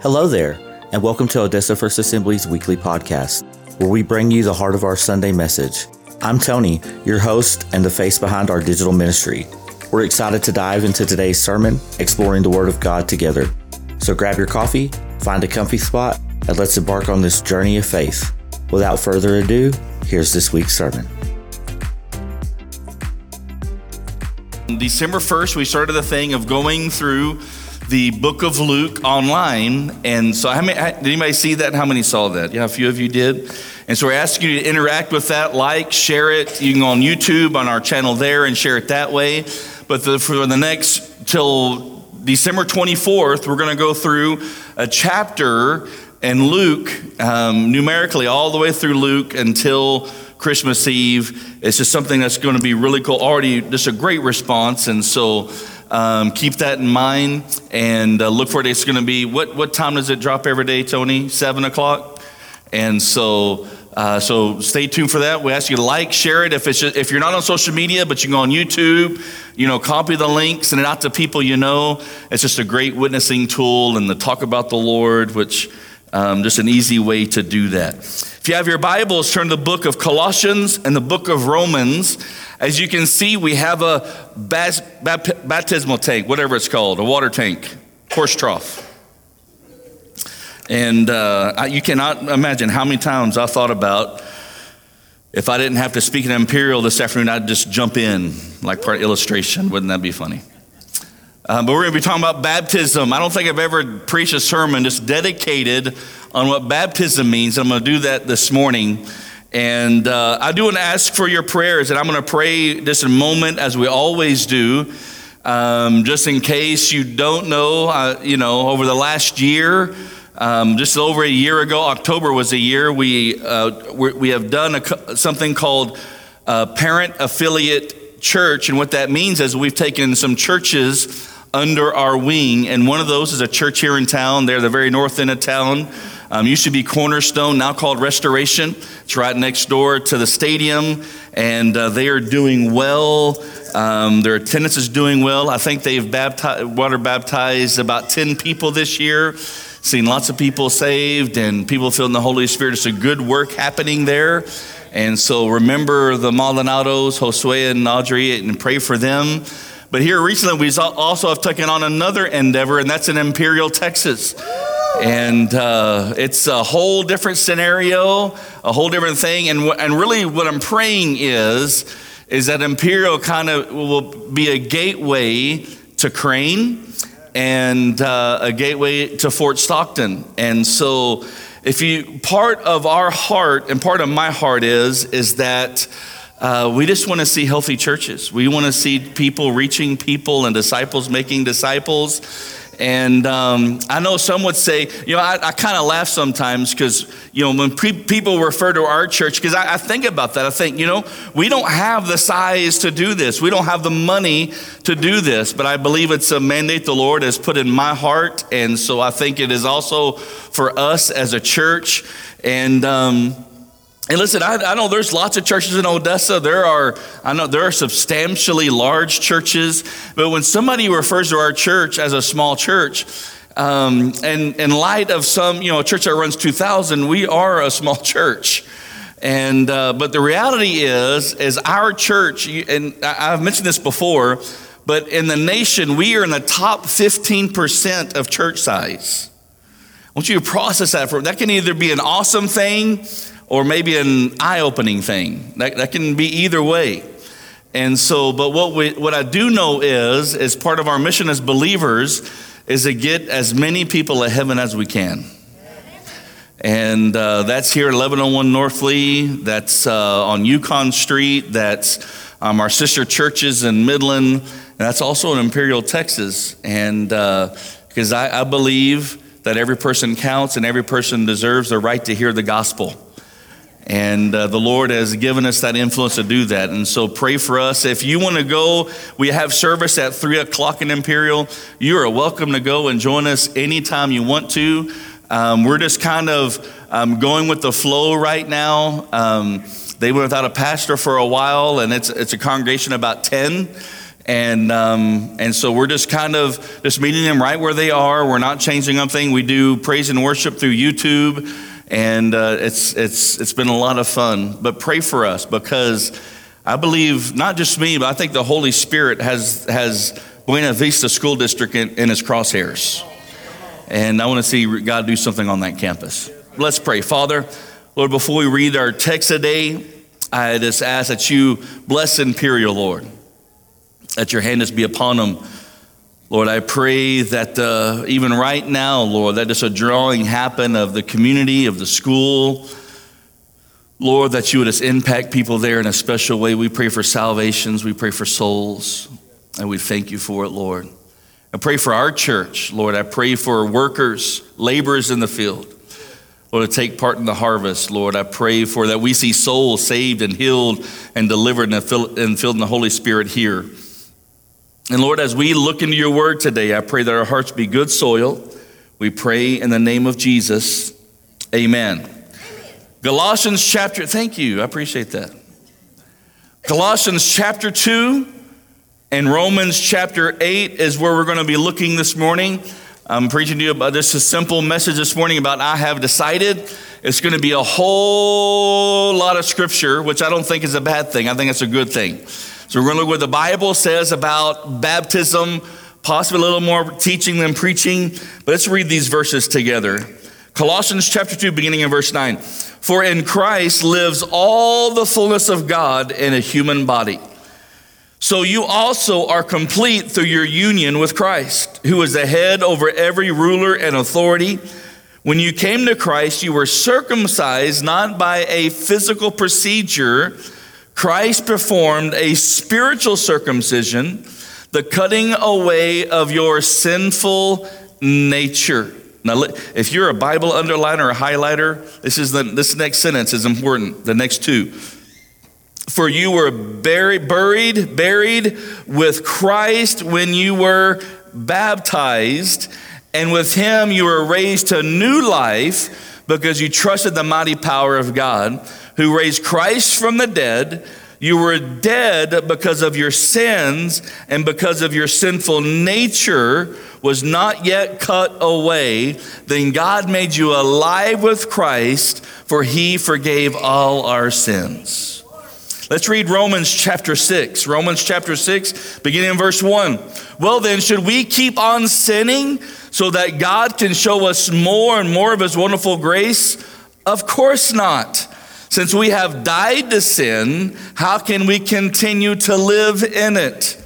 Hello there, and welcome to Odessa First Assembly's weekly podcast, where we bring you the heart of our Sunday message. I'm Tony, your host and the face behind our digital ministry. We're excited to dive into today's sermon, exploring the Word of God together. So grab your coffee, find a comfy spot, and let's embark on this journey of faith. Without further ado, here's this week's sermon. December 1st, we started the thing of going through the book of Luke online. And so, how many, did anybody see that? How many saw that? Yeah, a few of you did. And so, we're asking you to interact with that, like, share it. You can go on YouTube on our channel there and share it that way. But the, for the next, till December 24th, we're going to go through a chapter in Luke, um, numerically, all the way through Luke until Christmas Eve. It's just something that's going to be really cool. Already, just a great response. And so, um, keep that in mind and uh, look for it. It's going to be what what time does it drop every day, Tony? Seven o'clock. And so. Uh, so stay tuned for that. We ask you to like, share it. If it's just, if you're not on social media, but you can go on YouTube, you know, copy the link, send it out to people you know. It's just a great witnessing tool and the talk about the Lord, which um, just an easy way to do that. If you have your Bibles, turn to the book of Colossians and the book of Romans. As you can see, we have a baptismal tank, whatever it's called, a water tank, horse trough. And uh, you cannot imagine how many times I thought about if I didn't have to speak in Imperial this afternoon, I'd just jump in like part illustration. Wouldn't that be funny? Um, but we're going to be talking about baptism. I don't think I've ever preached a sermon just dedicated on what baptism means. I'm going to do that this morning. And uh, I do want to ask for your prayers, and I'm going to pray just a moment as we always do. Um, just in case you don't know, uh, you know, over the last year, um, just over a year ago, October was a year, we, uh, we have done a, something called uh, Parent Affiliate Church. And what that means is we've taken some churches under our wing, and one of those is a church here in town. They're the very north end of town. Um, used to be Cornerstone, now called Restoration. It's right next door to the stadium, and uh, they are doing well. Um, their attendance is doing well. I think they've baptized, water baptized about 10 people this year. Seen lots of people saved and people feeling the Holy Spirit. It's a good work happening there. And so remember the Maldonados, Josue and Audrey, and pray for them. But here recently, we also have taken on another endeavor, and that's in Imperial, Texas. And uh, it's a whole different scenario, a whole different thing. And, and really, what I'm praying is, is that Imperial kind of will be a gateway to Crane and uh, a gateway to Fort Stockton. And so, if you, part of our heart and part of my heart is, is that uh, we just want to see healthy churches. We want to see people reaching people and disciples making disciples. And um, I know some would say, you know, I, I kind of laugh sometimes because, you know, when pre- people refer to our church, because I, I, think about that, I think, you know, we don't have the size to do this. We don't have the money to do this, but I believe it's a mandate the Lord has put in my heart. And so I think it is also for us as a church. And, um, and listen, I, I, know there's lots of churches in Odessa. There are, I know there are substantially large churches, but when somebody refers to our church as a small church, um, and in light of some, you know, a church that runs 2,000, we are a small church. And uh, but the reality is, is our church, and I've mentioned this before, but in the nation, we are in the top 15% of church size. I want you to process that for that can either be an awesome thing or maybe an eye opening thing. That, that can be either way. And so, but what, we, what I do know is, as part of our mission as believers, is to get as many people to heaven as we can. And uh, that's here at 1101 North Lee. That's uh, on Yukon Street. That's um, our sister churches in Midland. And that's also in Imperial, Texas. And because uh, I, I believe that every person counts and every person deserves the right to hear the gospel. And uh, the Lord has given us that influence to do that. And so pray for us. If you want to go, we have service at 3 o'clock in Imperial. You are welcome to go and join us anytime you want to. Um, we're just kind of um, going with the flow right now. Um, they went without a pastor for a while, and it's, it's a congregation about 10. And, um, and so we're just kind of just meeting them right where they are. We're not changing anything. We do praise and worship through YouTube, and uh, it's, it's, it's been a lot of fun. But pray for us because I believe not just me, but I think the Holy Spirit has, has Buena Vista School District in, in his crosshairs. And I want to see God do something on that campus. Let's pray. Father, Lord, before we read our text today, I just ask that you bless Imperial, Lord, that your hand just be upon them. Lord, I pray that uh, even right now, Lord, that just a drawing happen of the community, of the school. Lord, that you would just impact people there in a special way. We pray for salvations, we pray for souls, and we thank you for it, Lord. I pray for our church, Lord. I pray for workers, laborers in the field. Lord, to take part in the harvest, Lord. I pray for that we see souls saved and healed and delivered and filled in the Holy Spirit here. And Lord, as we look into your word today, I pray that our hearts be good soil. We pray in the name of Jesus. Amen. Galatians chapter, thank you, I appreciate that. Galatians chapter 2 and Romans chapter 8 is where we're going to be looking this morning. I'm preaching to you about this simple message this morning about I have decided. It's going to be a whole lot of scripture, which I don't think is a bad thing. I think it's a good thing. So we're going to look what the Bible says about baptism, possibly a little more teaching than preaching. But let's read these verses together. Colossians chapter 2, beginning in verse 9. For in Christ lives all the fullness of God in a human body. So you also are complete through your union with Christ, who is the head over every ruler and authority. When you came to Christ, you were circumcised not by a physical procedure. Christ performed a spiritual circumcision, the cutting away of your sinful nature now, if you're a Bible underliner or highlighter, this is the this next sentence is important. The next two. For you were buried, buried, buried with Christ when you were baptized, and with him you were raised to new life because you trusted the mighty power of God, who raised Christ from the dead. You were dead because of your sins and because of your sinful nature was not yet cut away, then God made you alive with Christ, for he forgave all our sins. Let's read Romans chapter 6. Romans chapter 6, beginning in verse 1. Well, then, should we keep on sinning so that God can show us more and more of his wonderful grace? Of course not. Since we have died to sin, how can we continue to live in it?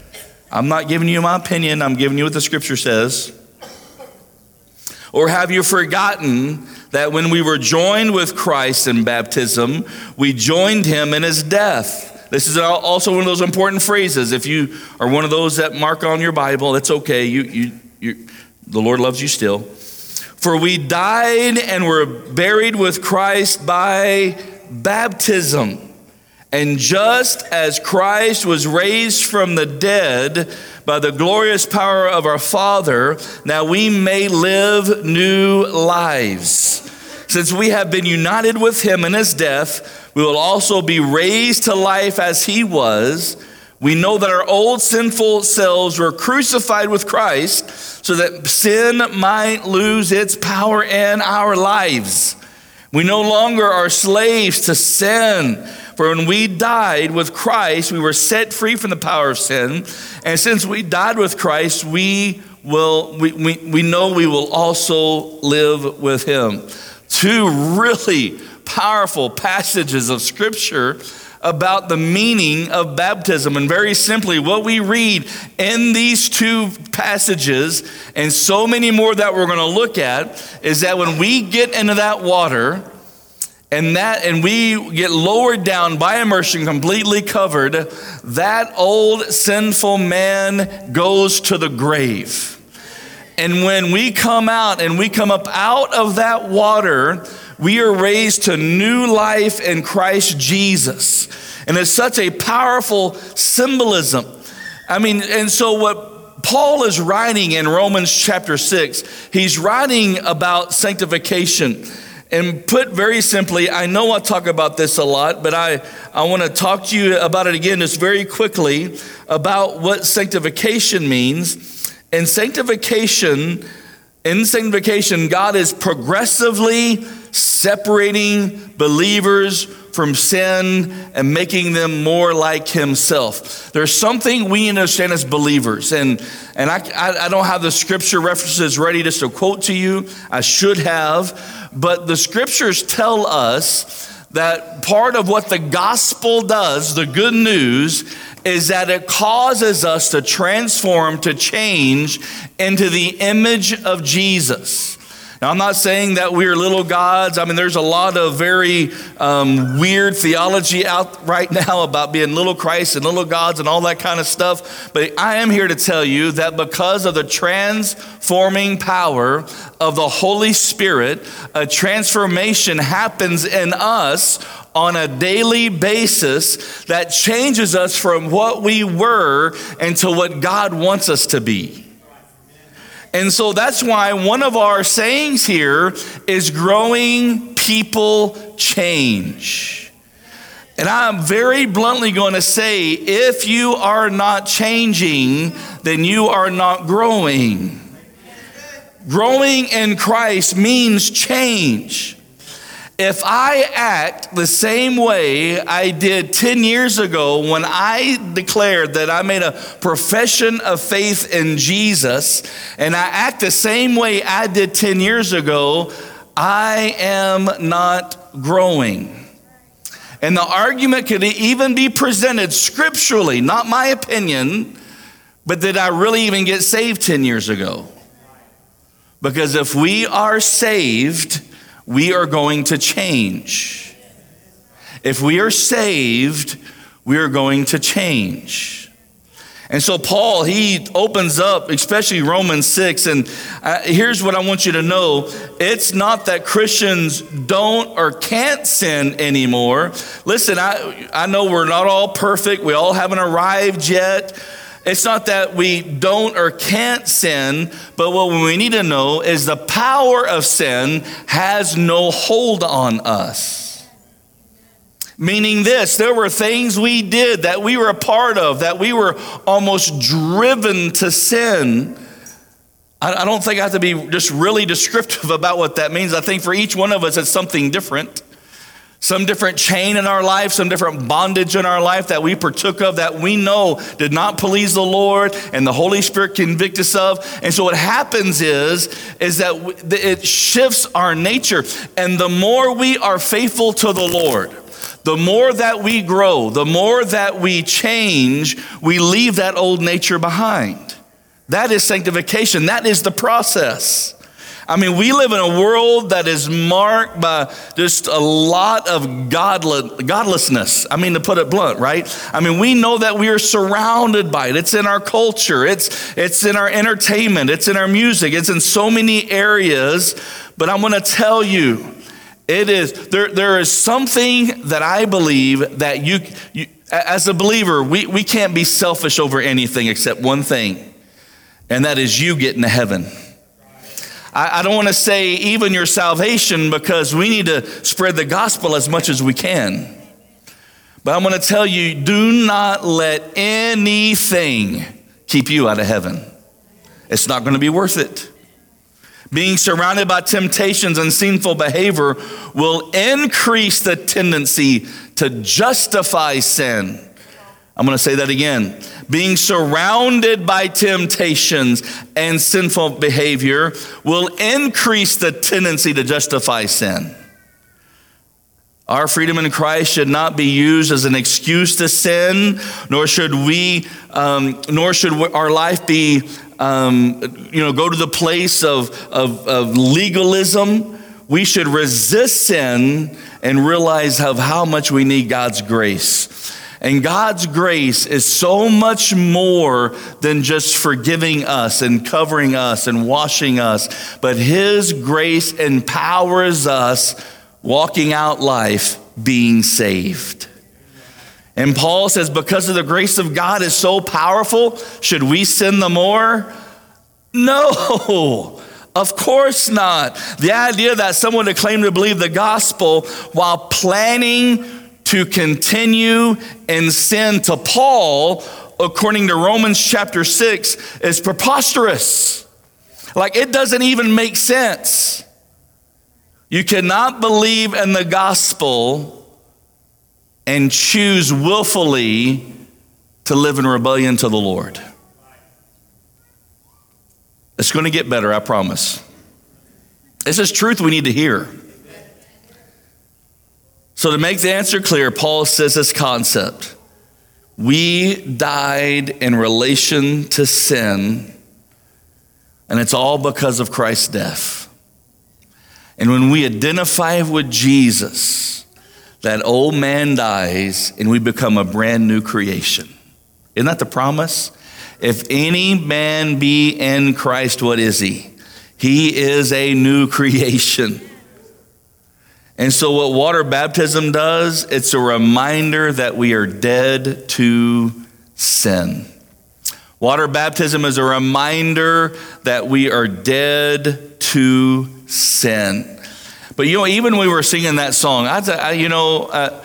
I'm not giving you my opinion, I'm giving you what the scripture says. Or have you forgotten that when we were joined with Christ in baptism, we joined him in his death? This is also one of those important phrases. If you are one of those that mark on your Bible, that's okay. You, you, you, the Lord loves you still. For we died and were buried with Christ by baptism. And just as Christ was raised from the dead by the glorious power of our Father, now we may live new lives. Since we have been united with him in his death, we will also be raised to life as he was. We know that our old sinful selves were crucified with Christ so that sin might lose its power in our lives. We no longer are slaves to sin. For when we died with Christ, we were set free from the power of sin. And since we died with Christ, we will we, we, we know we will also live with him. Two really powerful passages of scripture about the meaning of baptism. And very simply, what we read in these two passages, and so many more that we're going to look at, is that when we get into that water, and that and we get lowered down by immersion completely covered that old sinful man goes to the grave and when we come out and we come up out of that water we are raised to new life in Christ Jesus. And it's such a powerful symbolism. I mean and so what paul is writing in romans chapter 6 he's writing about sanctification. And put very simply, I know I talk about this a lot, but I, I want to talk to you about it again just very quickly about what sanctification means. And sanctification, in sanctification, God is progressively separating believers from sin and making them more like himself. There's something we understand as believers, and, and I, I, I don't have the scripture references ready just to quote to you. I should have, but the scriptures tell us that part of what the gospel does, the good news, is that it causes us to transform, to change into the image of Jesus. Now, I'm not saying that we're little gods. I mean, there's a lot of very um, weird theology out right now about being little Christ and little gods and all that kind of stuff. But I am here to tell you that because of the transforming power of the Holy Spirit, a transformation happens in us on a daily basis that changes us from what we were into what God wants us to be. And so that's why one of our sayings here is growing people change. And I'm very bluntly going to say if you are not changing, then you are not growing. Growing in Christ means change. If I act the same way I did 10 years ago when I declared that I made a profession of faith in Jesus, and I act the same way I did 10 years ago, I am not growing. And the argument could even be presented scripturally, not my opinion, but did I really even get saved 10 years ago? Because if we are saved, we are going to change. If we are saved, we are going to change. And so, Paul, he opens up, especially Romans 6. And uh, here's what I want you to know it's not that Christians don't or can't sin anymore. Listen, I, I know we're not all perfect, we all haven't arrived yet. It's not that we don't or can't sin, but what we need to know is the power of sin has no hold on us. Meaning this, there were things we did that we were a part of, that we were almost driven to sin. I don't think I have to be just really descriptive about what that means. I think for each one of us, it's something different some different chain in our life, some different bondage in our life that we partook of that we know did not please the Lord and the Holy Spirit convict us of. And so what happens is, is that it shifts our nature. And the more we are faithful to the Lord, the more that we grow, the more that we change, we leave that old nature behind. That is sanctification. That is the process. I mean, we live in a world that is marked by just a lot of godless, godlessness. I mean, to put it blunt, right? I mean, we know that we are surrounded by it. It's in our culture, it's, it's in our entertainment, it's in our music, it's in so many areas. But I'm going to tell you, it is, there, there is something that I believe that you, you as a believer, we, we can't be selfish over anything except one thing, and that is you getting to heaven. I, I don't want to say even your salvation because we need to spread the gospel as much as we can. But I'm going to tell you do not let anything keep you out of heaven. It's not going to be worth it. Being surrounded by temptations and sinful behavior will increase the tendency to justify sin. I'm going to say that again being surrounded by temptations and sinful behavior will increase the tendency to justify sin. Our freedom in Christ should not be used as an excuse to sin, nor should we, um, nor should our life be, um, you know, go to the place of, of, of legalism. We should resist sin and realize of how much we need God's grace. And God's grace is so much more than just forgiving us and covering us and washing us, but His grace empowers us walking out life being saved. And Paul says, because of the grace of God is so powerful, should we sin the more? No. Of course not. The idea that someone would claim to believe the gospel while planning to continue in sin to Paul, according to Romans chapter 6, is preposterous. Like it doesn't even make sense. You cannot believe in the gospel and choose willfully to live in rebellion to the Lord. It's going to get better, I promise. This is truth we need to hear. So, to make the answer clear, Paul says this concept we died in relation to sin, and it's all because of Christ's death. And when we identify with Jesus, that old man dies and we become a brand new creation. Isn't that the promise? If any man be in Christ, what is he? He is a new creation. And so, what water baptism does, it's a reminder that we are dead to sin. Water baptism is a reminder that we are dead to sin. But you know, even when we were singing that song, I, I you know, uh,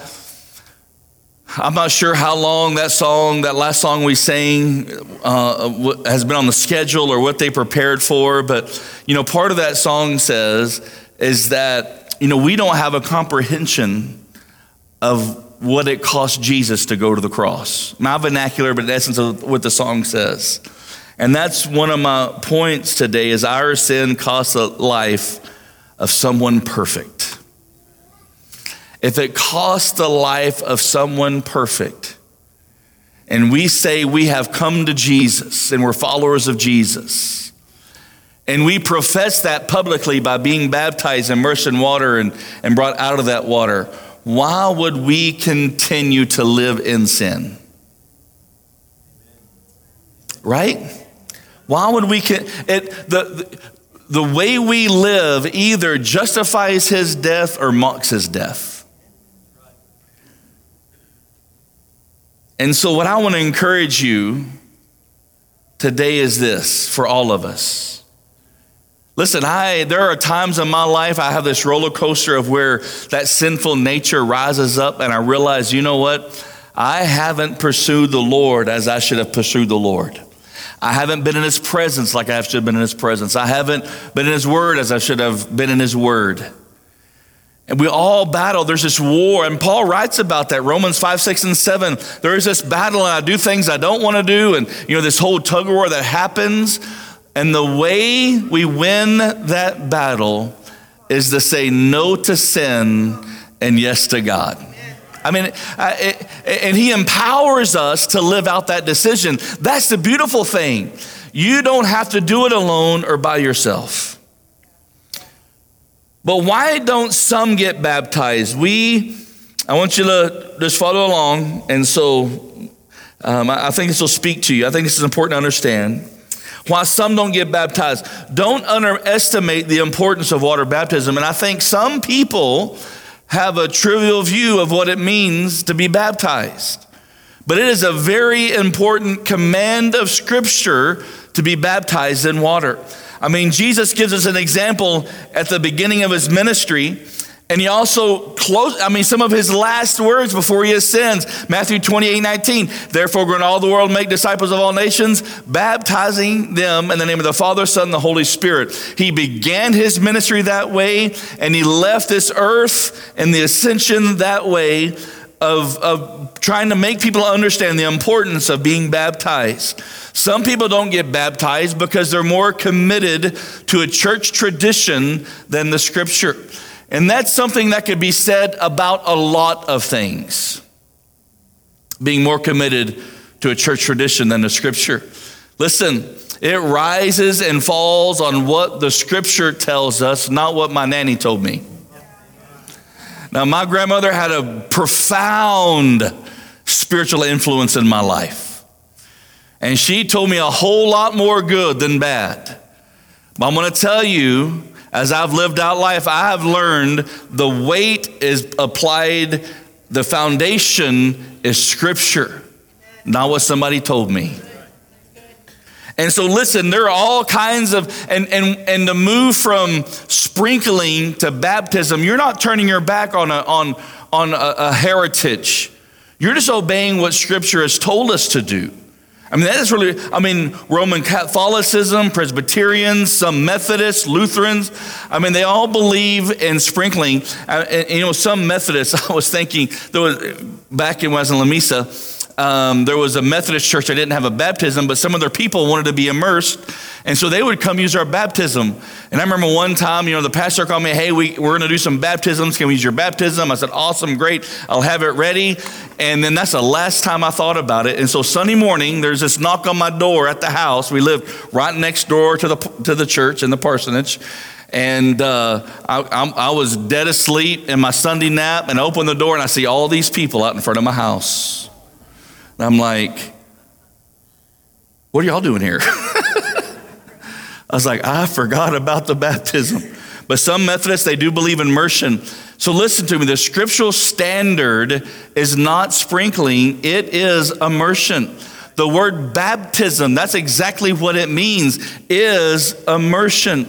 I'm not sure how long that song, that last song we sang, uh, has been on the schedule or what they prepared for. But you know, part of that song says is that you know we don't have a comprehension of what it cost Jesus to go to the cross. My vernacular, but in essence of what the song says. And that's one of my points today is our sin costs a life of someone perfect. If it costs the life of someone perfect, and we say we have come to Jesus and we're followers of Jesus, and we profess that publicly by being baptized, immersed in water, and, and brought out of that water, why would we continue to live in sin? Right? Why would we? It, the, the way we live either justifies his death or mocks his death. And so, what I want to encourage you today is this for all of us. Listen, I there are times in my life I have this roller coaster of where that sinful nature rises up and I realize, you know what? I haven't pursued the Lord as I should have pursued the Lord. I haven't been in his presence like I should have been in his presence. I haven't been in his word as I should have been in his word. And we all battle. There's this war. And Paul writes about that. Romans 5, 6, and 7. There is this battle, and I do things I don't want to do. And, you know, this whole tug of war that happens. And the way we win that battle is to say no to sin and yes to God. I mean, and He empowers us to live out that decision. That's the beautiful thing. You don't have to do it alone or by yourself. But why don't some get baptized? We, I want you to just follow along. And so um, I think this will speak to you. I think this is important to understand. Why some don't get baptized. Don't underestimate the importance of water baptism. And I think some people have a trivial view of what it means to be baptized. But it is a very important command of Scripture to be baptized in water. I mean, Jesus gives us an example at the beginning of his ministry and he also close, I mean, some of his last words before he ascends, Matthew 28, 19. Therefore, go into all the world, make disciples of all nations, baptizing them in the name of the Father, Son, and the Holy Spirit. He began his ministry that way, and he left this earth and the ascension that way of, of trying to make people understand the importance of being baptized. Some people don't get baptized because they're more committed to a church tradition than the scripture. And that's something that could be said about a lot of things. Being more committed to a church tradition than the scripture. Listen, it rises and falls on what the scripture tells us, not what my nanny told me. Now, my grandmother had a profound spiritual influence in my life. And she told me a whole lot more good than bad. But I'm going to tell you as I've lived out life, I have learned the weight is applied, the foundation is scripture, not what somebody told me. And so listen, there are all kinds of and and and the move from sprinkling to baptism, you're not turning your back on a on on a, a heritage. You're just obeying what scripture has told us to do. I mean, that is really, I mean, Roman Catholicism, Presbyterians, some Methodists, Lutherans, I mean, they all believe in sprinkling. Uh, and, you know, some Methodists, I was thinking, there was, back when I was in Lamesa, um, there was a Methodist church that didn't have a baptism, but some of their people wanted to be immersed. And so they would come use our baptism. And I remember one time, you know, the pastor called me, hey, we, we're going to do some baptisms. Can we use your baptism? I said, awesome, great. I'll have it ready. And then that's the last time I thought about it. And so Sunday morning, there's this knock on my door at the house. We live right next door to the, to the church in the parsonage. And uh, I, I, was dead asleep in my Sunday nap and I open the door and I see all these people out in front of my house. And I'm like, what are y'all doing here? I was like, I forgot about the baptism. But some Methodists, they do believe in immersion. So listen to me the scriptural standard is not sprinkling, it is immersion. The word baptism, that's exactly what it means, is immersion.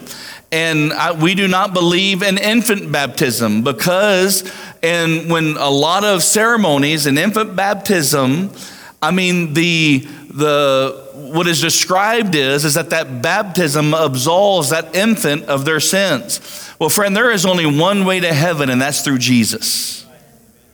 And I, we do not believe in infant baptism because, and when a lot of ceremonies in infant baptism, I mean, the, the, what is described is, is that that baptism absolves that infant of their sins. Well, friend, there is only one way to heaven, and that's through Jesus.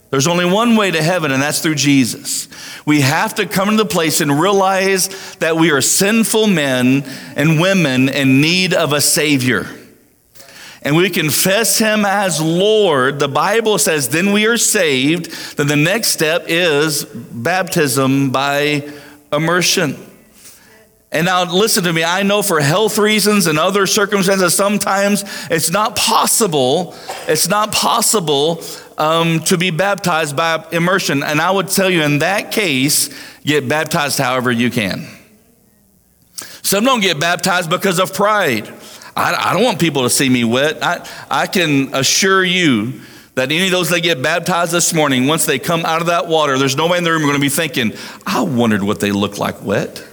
There's only one way to heaven, and that's through Jesus. We have to come to the place and realize that we are sinful men and women in need of a Savior and we confess him as Lord, the Bible says then we are saved. Then the next step is baptism by immersion. And now, listen to me. I know for health reasons and other circumstances, sometimes it's not possible. It's not possible um, to be baptized by immersion. And I would tell you, in that case, get baptized however you can. Some don't get baptized because of pride. I, I don't want people to see me wet. I, I can assure you that any of those that get baptized this morning, once they come out of that water, there's nobody in the room going to be thinking, I wondered what they look like wet.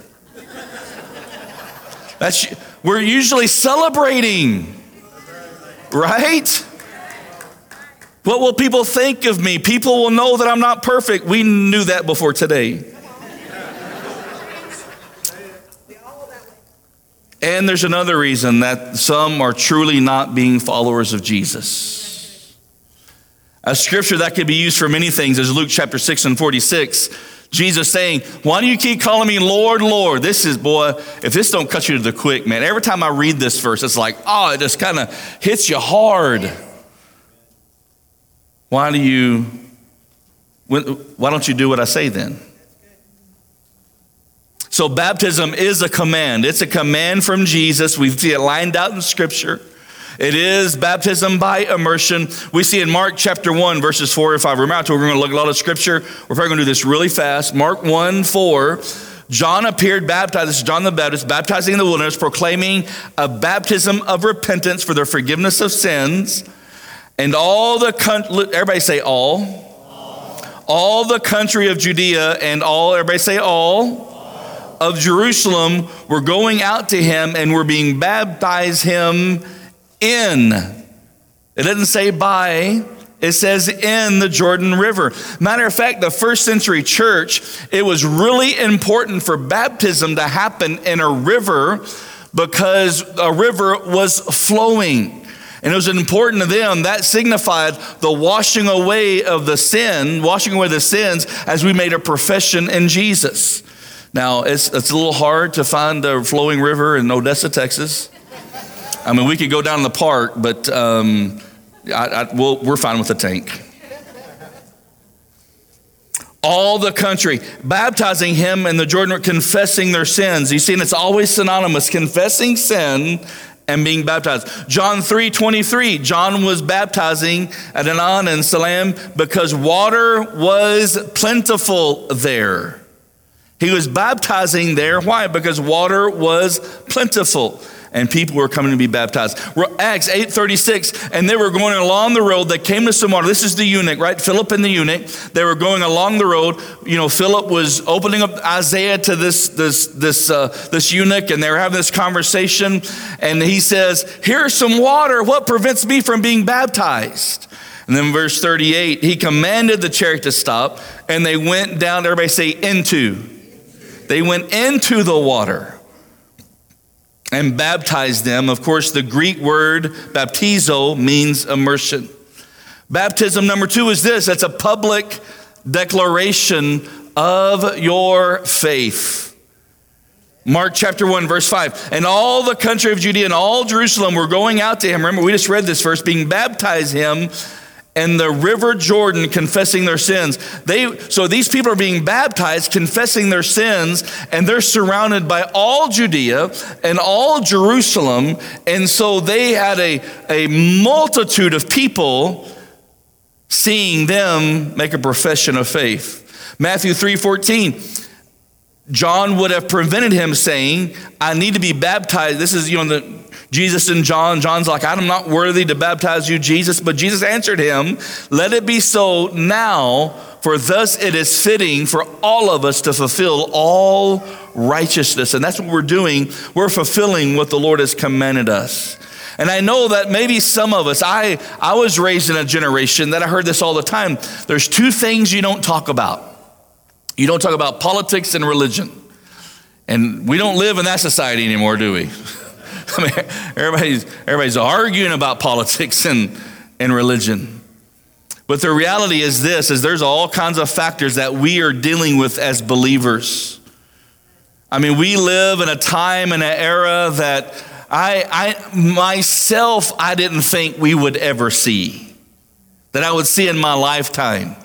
That's, we're usually celebrating, right? What will people think of me? People will know that I'm not perfect. We knew that before today. And there's another reason that some are truly not being followers of Jesus. A scripture that could be used for many things is Luke chapter 6 and 46. Jesus saying, Why do you keep calling me Lord, Lord? This is, boy, if this don't cut you to the quick, man, every time I read this verse, it's like, oh, it just kind of hits you hard. Why do you, why don't you do what I say then? So, baptism is a command. It's a command from Jesus. We see it lined out in Scripture. It is baptism by immersion. We see in Mark chapter 1, verses 4 or 5. Remember, we're going to look at a lot of Scripture. We're probably going to do this really fast. Mark 1 4. John appeared baptized, this is John the Baptist, baptizing in the wilderness, proclaiming a baptism of repentance for the forgiveness of sins. And all the country, everybody say all. all. All the country of Judea and all, everybody say all of Jerusalem were going out to him and were being baptized him in. It doesn't say by, it says in the Jordan River. Matter of fact, the first century church, it was really important for baptism to happen in a river because a river was flowing. And it was important to them. That signified the washing away of the sin, washing away the sins as we made a profession in Jesus. Now, it's, it's a little hard to find a flowing river in Odessa, Texas. I mean, we could go down in the park, but um, I, I, we'll, we're fine with the tank. All the country, baptizing him in the Jordan, confessing their sins. You see, and it's always synonymous confessing sin and being baptized. John 3 23, John was baptizing at Aenon and Salim because water was plentiful there. He was baptizing there. Why? Because water was plentiful. and people were coming to be baptized. Acts 8:36, and they were going along the road. They came to some water. This is the eunuch, right? Philip and the eunuch. They were going along the road. You know, Philip was opening up Isaiah to this this this uh, this eunuch, and they were having this conversation. And he says, "Here's some water. What prevents me from being baptized?" And then verse 38, he commanded the chariot to stop, and they went down. Everybody say into. They went into the water and baptized them. Of course, the Greek word baptizo means immersion. Baptism number two is this it's a public declaration of your faith. Mark chapter 1, verse 5. And all the country of Judea and all Jerusalem were going out to him. Remember, we just read this verse, being baptized him and the river Jordan confessing their sins. They so these people are being baptized confessing their sins and they're surrounded by all Judea and all Jerusalem and so they had a, a multitude of people seeing them make a profession of faith. Matthew 3:14 John would have prevented him saying, I need to be baptized. This is, you know, the Jesus and John. John's like, I'm not worthy to baptize you, Jesus. But Jesus answered him, Let it be so now, for thus it is fitting for all of us to fulfill all righteousness. And that's what we're doing. We're fulfilling what the Lord has commanded us. And I know that maybe some of us, I, I was raised in a generation that I heard this all the time. There's two things you don't talk about you don't talk about politics and religion. And we don't live in that society anymore, do we? I mean, everybody's, everybody's arguing about politics and, and religion. But the reality is this is there's all kinds of factors that we are dealing with as believers. I mean, we live in a time and an era that I, I myself I didn't think we would ever see. That I would see in my lifetime.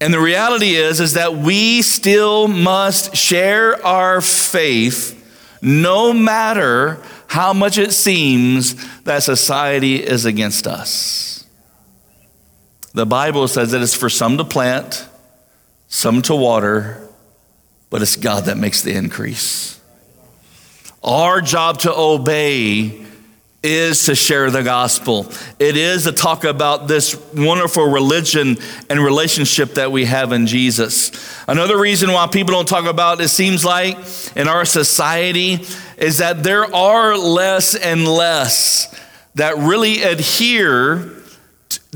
And the reality is is that we still must share our faith no matter how much it seems that society is against us. The Bible says that it's for some to plant, some to water, but it's God that makes the increase. Our job to obey is to share the gospel. It is to talk about this wonderful religion and relationship that we have in Jesus. Another reason why people don't talk about it seems like in our society is that there are less and less that really adhere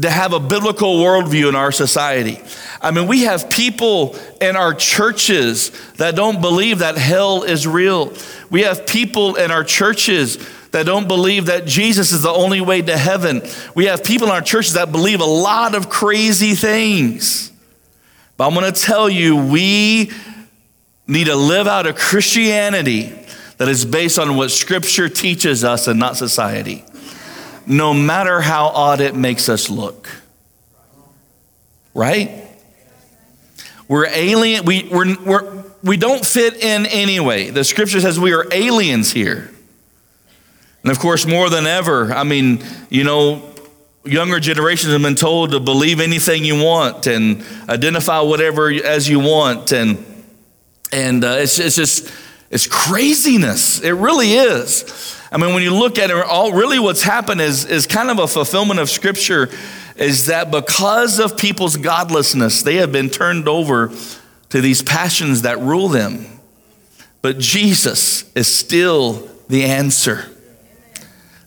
to have a biblical worldview in our society. I mean, we have people in our churches that don't believe that hell is real. We have people in our churches that don't believe that Jesus is the only way to heaven. We have people in our churches that believe a lot of crazy things. But I'm going to tell you, we need to live out a Christianity that is based on what Scripture teaches us and not society, no matter how odd it makes us look. Right? We're alien, we, we're, we're, we don't fit in anyway. The Scripture says we are aliens here. And of course, more than ever, I mean, you know, younger generations have been told to believe anything you want and identify whatever as you want. And, and uh, it's, it's just, it's craziness. It really is. I mean, when you look at it, all really what's happened is, is kind of a fulfillment of Scripture is that because of people's godlessness, they have been turned over to these passions that rule them. But Jesus is still the answer.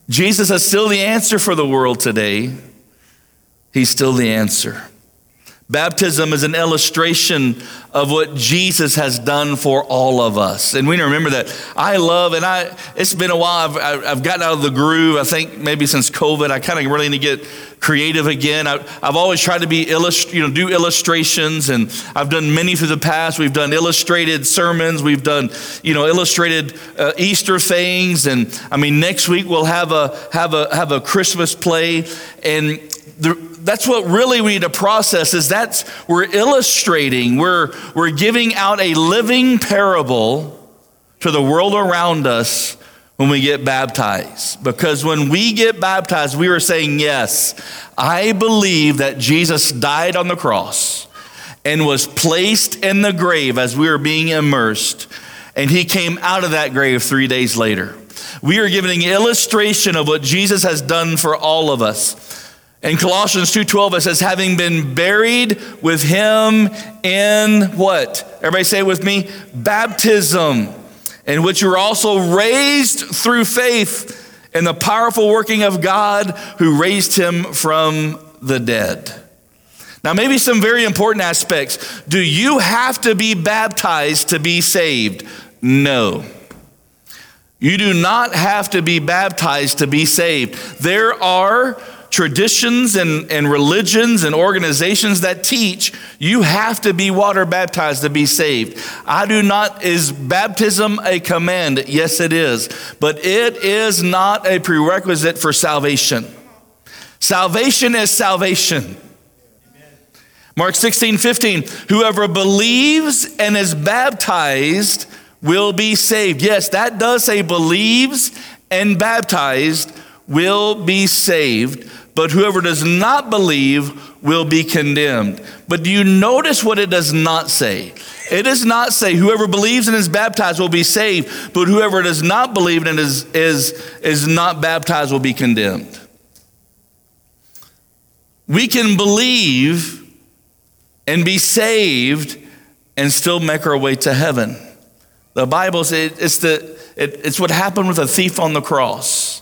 Jesus is still the answer for the world today. He's still the answer. Baptism is an illustration of what Jesus has done for all of us. And we need to remember that. I love, and I, it's been a while, I've, I've gotten out of the groove. I think maybe since COVID, I kind of really need to get creative again. I, have always tried to be, illust, you know, do illustrations, and I've done many through the past. We've done illustrated sermons. We've done, you know, illustrated uh, Easter things. And I mean, next week we'll have a, have a, have a Christmas play. And the, that's what really we need to process is that's we're illustrating we're we're giving out a living parable to the world around us when we get baptized because when we get baptized we are saying yes i believe that jesus died on the cross and was placed in the grave as we were being immersed and he came out of that grave 3 days later We are giving an illustration of what Jesus has done for all of us. In Colossians 2:12 it says having been buried with him in what? Everybody say it with me, baptism, in which you were also raised through faith in the powerful working of God who raised him from the dead. Now, maybe some very important aspects. Do you have to be baptized to be saved? No. You do not have to be baptized to be saved. There are traditions and, and religions and organizations that teach you have to be water baptized to be saved. I do not, is baptism a command? Yes, it is. But it is not a prerequisite for salvation. Salvation is salvation. Mark 16, 15. Whoever believes and is baptized will be saved. Yes, that does say believes and baptized will be saved, but whoever does not believe will be condemned. But do you notice what it does not say? It does not say whoever believes and is baptized will be saved, but whoever does not believe and is, is, is not baptized will be condemned. We can believe and be saved and still make our way to heaven. The Bible says it's, the, it, it's what happened with a thief on the cross.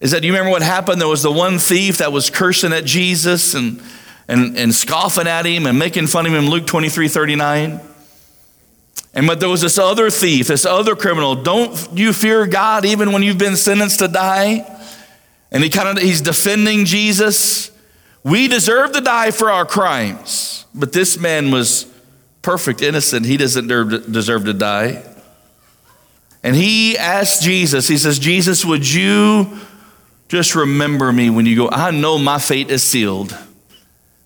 Is that you remember what happened? There was the one thief that was cursing at Jesus and, and, and scoffing at him and making fun of him Luke 23 39. And but there was this other thief, this other criminal. Don't you fear God even when you've been sentenced to die? And he kind of he's defending Jesus. We deserve to die for our crimes, but this man was perfect, innocent. He doesn't deserve to die. And he asked Jesus, he says, Jesus, would you just remember me when you go? I know my fate is sealed.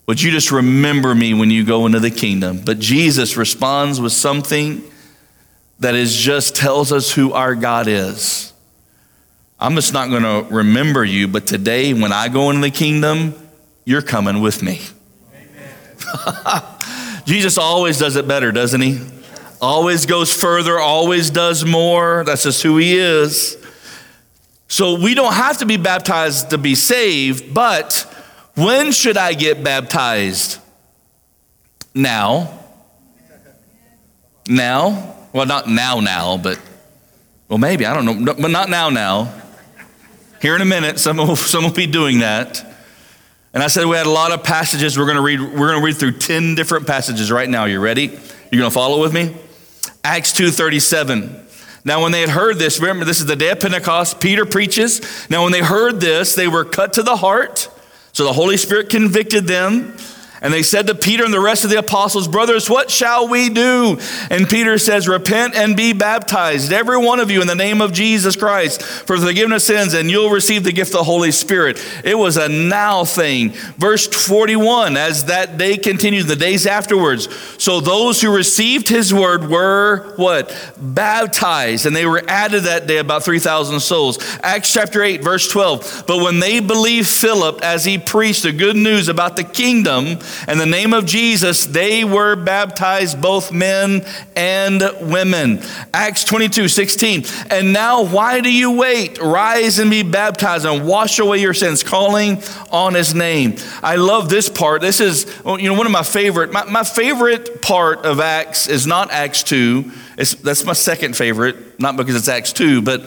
Would you just remember me when you go into the kingdom? But Jesus responds with something that is just tells us who our God is. I'm just not going to remember you, but today when I go into the kingdom, you're coming with me. Jesus always does it better, doesn't he? Always goes further, always does more. That's just who he is. So we don't have to be baptized to be saved, but when should I get baptized? Now. Now. Well, not now, now, but, well, maybe, I don't know, but not now, now. Here in a minute, some will, some will be doing that. And I said we had a lot of passages. We're going to read. We're going to read through ten different passages right now. You ready? You're going to follow with me? Acts two thirty seven. Now, when they had heard this, remember this is the day of Pentecost. Peter preaches. Now, when they heard this, they were cut to the heart. So the Holy Spirit convicted them. And they said to Peter and the rest of the apostles, Brothers, what shall we do? And Peter says, Repent and be baptized, every one of you, in the name of Jesus Christ, for the forgiveness of sins, and you'll receive the gift of the Holy Spirit. It was a now thing. Verse 41 As that day continued, the days afterwards, so those who received his word were what? Baptized. And they were added that day about 3,000 souls. Acts chapter 8, verse 12. But when they believed Philip as he preached the good news about the kingdom, in the name of Jesus, they were baptized, both men and women. Acts 22 16. And now, why do you wait? Rise and be baptized and wash away your sins, calling on his name. I love this part. This is, you know, one of my favorite. My, my favorite part of Acts is not Acts 2. It's, that's my second favorite, not because it's Acts 2, but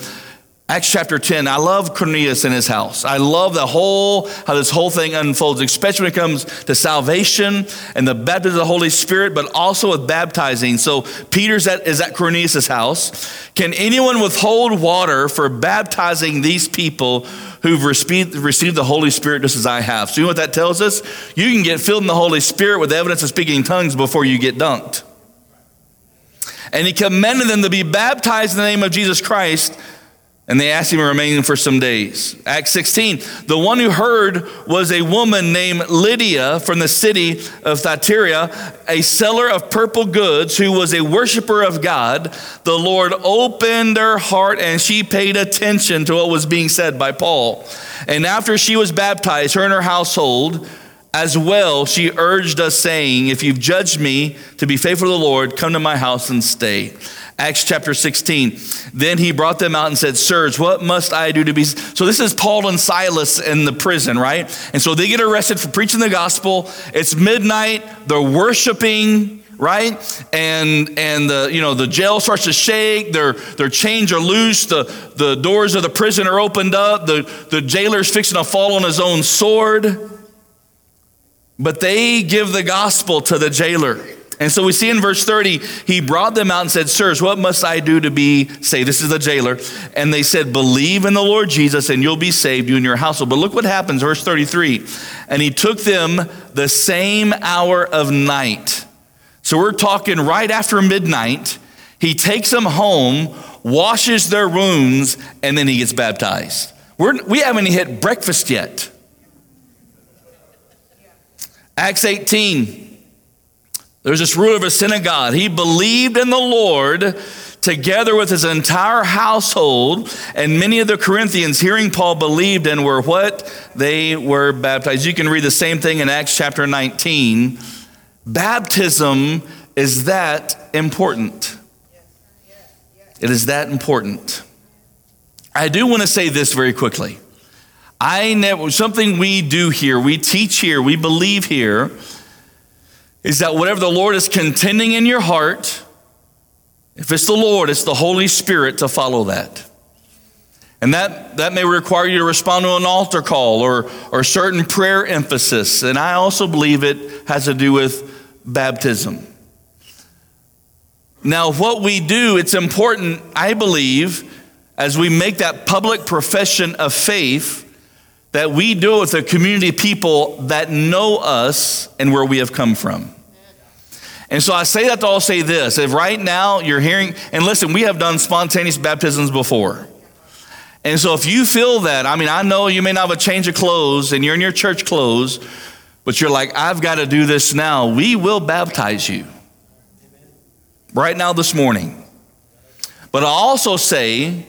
Acts chapter 10, I love Cornelius and his house. I love the whole, how this whole thing unfolds, especially when it comes to salvation and the baptism of the Holy Spirit, but also with baptizing. So Peter's at, is at Cornelius' house. Can anyone withhold water for baptizing these people who've received, received the Holy Spirit just as I have? So you know what that tells us? You can get filled in the Holy Spirit with evidence of speaking tongues before you get dunked. And he commanded them to be baptized in the name of Jesus Christ and they asked him to remain for some days. Acts 16, the one who heard was a woman named Lydia from the city of Thyatira, a seller of purple goods who was a worshiper of God. The Lord opened her heart and she paid attention to what was being said by Paul. And after she was baptized, her and her household, as well, she urged us, saying, If you've judged me to be faithful to the Lord, come to my house and stay. Acts chapter 16. Then he brought them out and said, Sirs, what must I do to be? So this is Paul and Silas in the prison, right? And so they get arrested for preaching the gospel. It's midnight. They're worshiping, right? And and the you know the jail starts to shake. Their their chains are loose. The the doors of the prison are opened up. The the jailer's fixing to fall on his own sword. But they give the gospel to the jailer. And so we see in verse 30, he brought them out and said, Sirs, what must I do to be saved? This is the jailer. And they said, Believe in the Lord Jesus and you'll be saved, you and your household. But look what happens, verse 33. And he took them the same hour of night. So we're talking right after midnight. He takes them home, washes their wounds, and then he gets baptized. We're, we haven't hit breakfast yet. Acts 18. There's this ruler of a synagogue. He believed in the Lord together with his entire household, and many of the Corinthians, hearing Paul, believed and were what? They were baptized. You can read the same thing in Acts chapter 19. Baptism is that important. It is that important. I do want to say this very quickly. I never, something we do here, we teach here, we believe here, is that whatever the Lord is contending in your heart, if it's the Lord, it's the Holy Spirit to follow that. And that, that may require you to respond to an altar call or, or certain prayer emphasis. And I also believe it has to do with baptism. Now, what we do, it's important, I believe, as we make that public profession of faith, that we do it with a community of people that know us and where we have come from. And so I say that to all say this. If right now you're hearing, and listen, we have done spontaneous baptisms before. And so if you feel that, I mean, I know you may not have a change of clothes and you're in your church clothes, but you're like, I've got to do this now, we will baptize you. Right now, this morning. But I also say,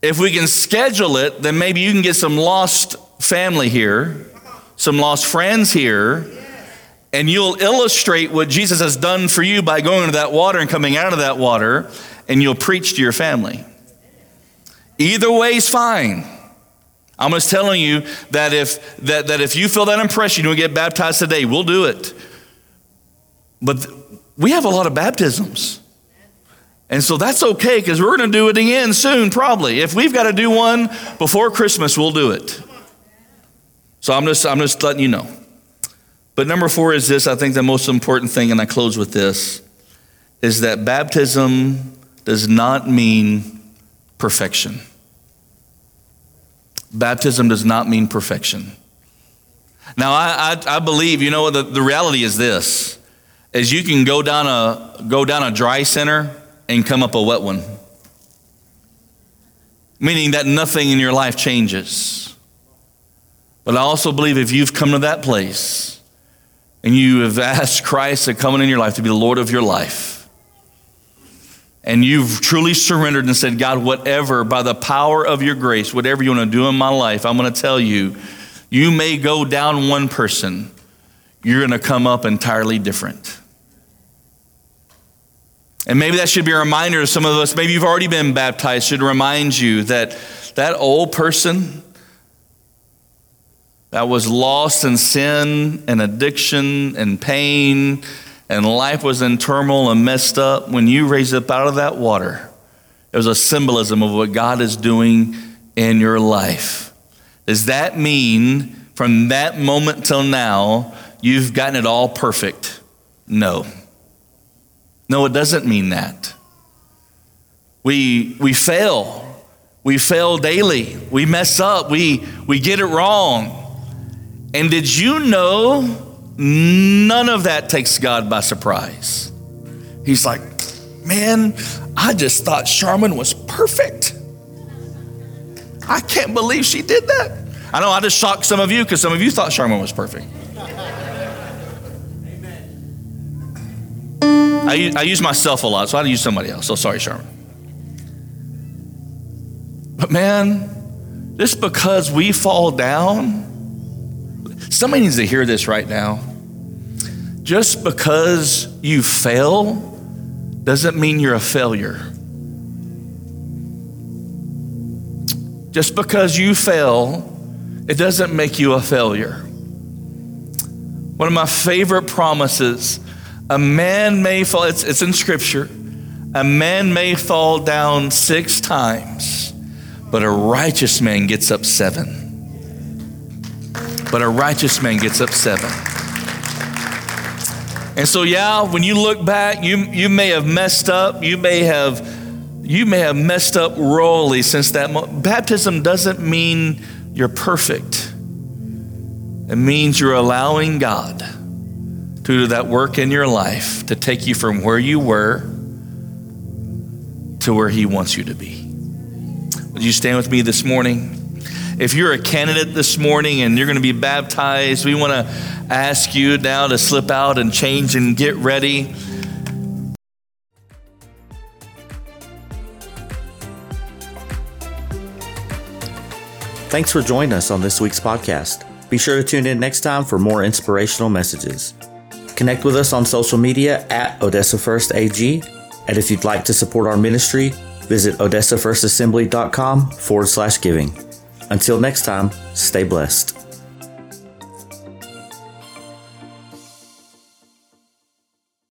if we can schedule it, then maybe you can get some lost family here, some lost friends here, and you'll illustrate what Jesus has done for you by going into that water and coming out of that water, and you'll preach to your family. Either way is fine. I'm just telling you that if that, that if you feel that impression, you'll get baptized today, we'll do it. But we have a lot of baptisms. And so that's okay because we're going to do it again soon, probably. If we've got to do one before Christmas, we'll do it. So I'm just, I'm just letting you know. But number four is this I think the most important thing, and I close with this, is that baptism does not mean perfection. Baptism does not mean perfection. Now, I, I, I believe, you know, the, the reality is this, is you can go down a, go down a dry center and come up a wet one. Meaning that nothing in your life changes. But I also believe if you've come to that place and you have asked Christ to come in your life to be the Lord of your life, and you've truly surrendered and said, God, whatever, by the power of your grace, whatever you want to do in my life, I'm going to tell you, you may go down one person, you're going to come up entirely different. And maybe that should be a reminder to some of us, maybe you've already been baptized, should remind you that that old person that was lost in sin and addiction and pain and life was in turmoil and messed up, when you raised up out of that water, it was a symbolism of what God is doing in your life. Does that mean from that moment till now, you've gotten it all perfect? No. No, it doesn't mean that. We, we fail. We fail daily. We mess up. We, we get it wrong. And did you know none of that takes God by surprise? He's like, man, I just thought Charmin was perfect. I can't believe she did that. I know I just shocked some of you because some of you thought Charmin was perfect. I, I use myself a lot, so I use somebody else. So sorry, Sherman. But man, just because we fall down, somebody needs to hear this right now. Just because you fail doesn't mean you're a failure. Just because you fail, it doesn't make you a failure. One of my favorite promises a man may fall, it's, it's in scripture, a man may fall down six times, but a righteous man gets up seven. But a righteous man gets up seven. And so, yeah, when you look back, you, you may have messed up. You may have, you may have messed up royally since that moment. Baptism doesn't mean you're perfect. It means you're allowing God to do that work in your life to take you from where you were to where He wants you to be. Would you stand with me this morning? If you're a candidate this morning and you're going to be baptized, we want to ask you now to slip out and change and get ready. Thanks for joining us on this week's podcast. Be sure to tune in next time for more inspirational messages. Connect with us on social media at Odessa First AG. And if you'd like to support our ministry, visit odessafirstassembly.com forward slash giving. Until next time, stay blessed.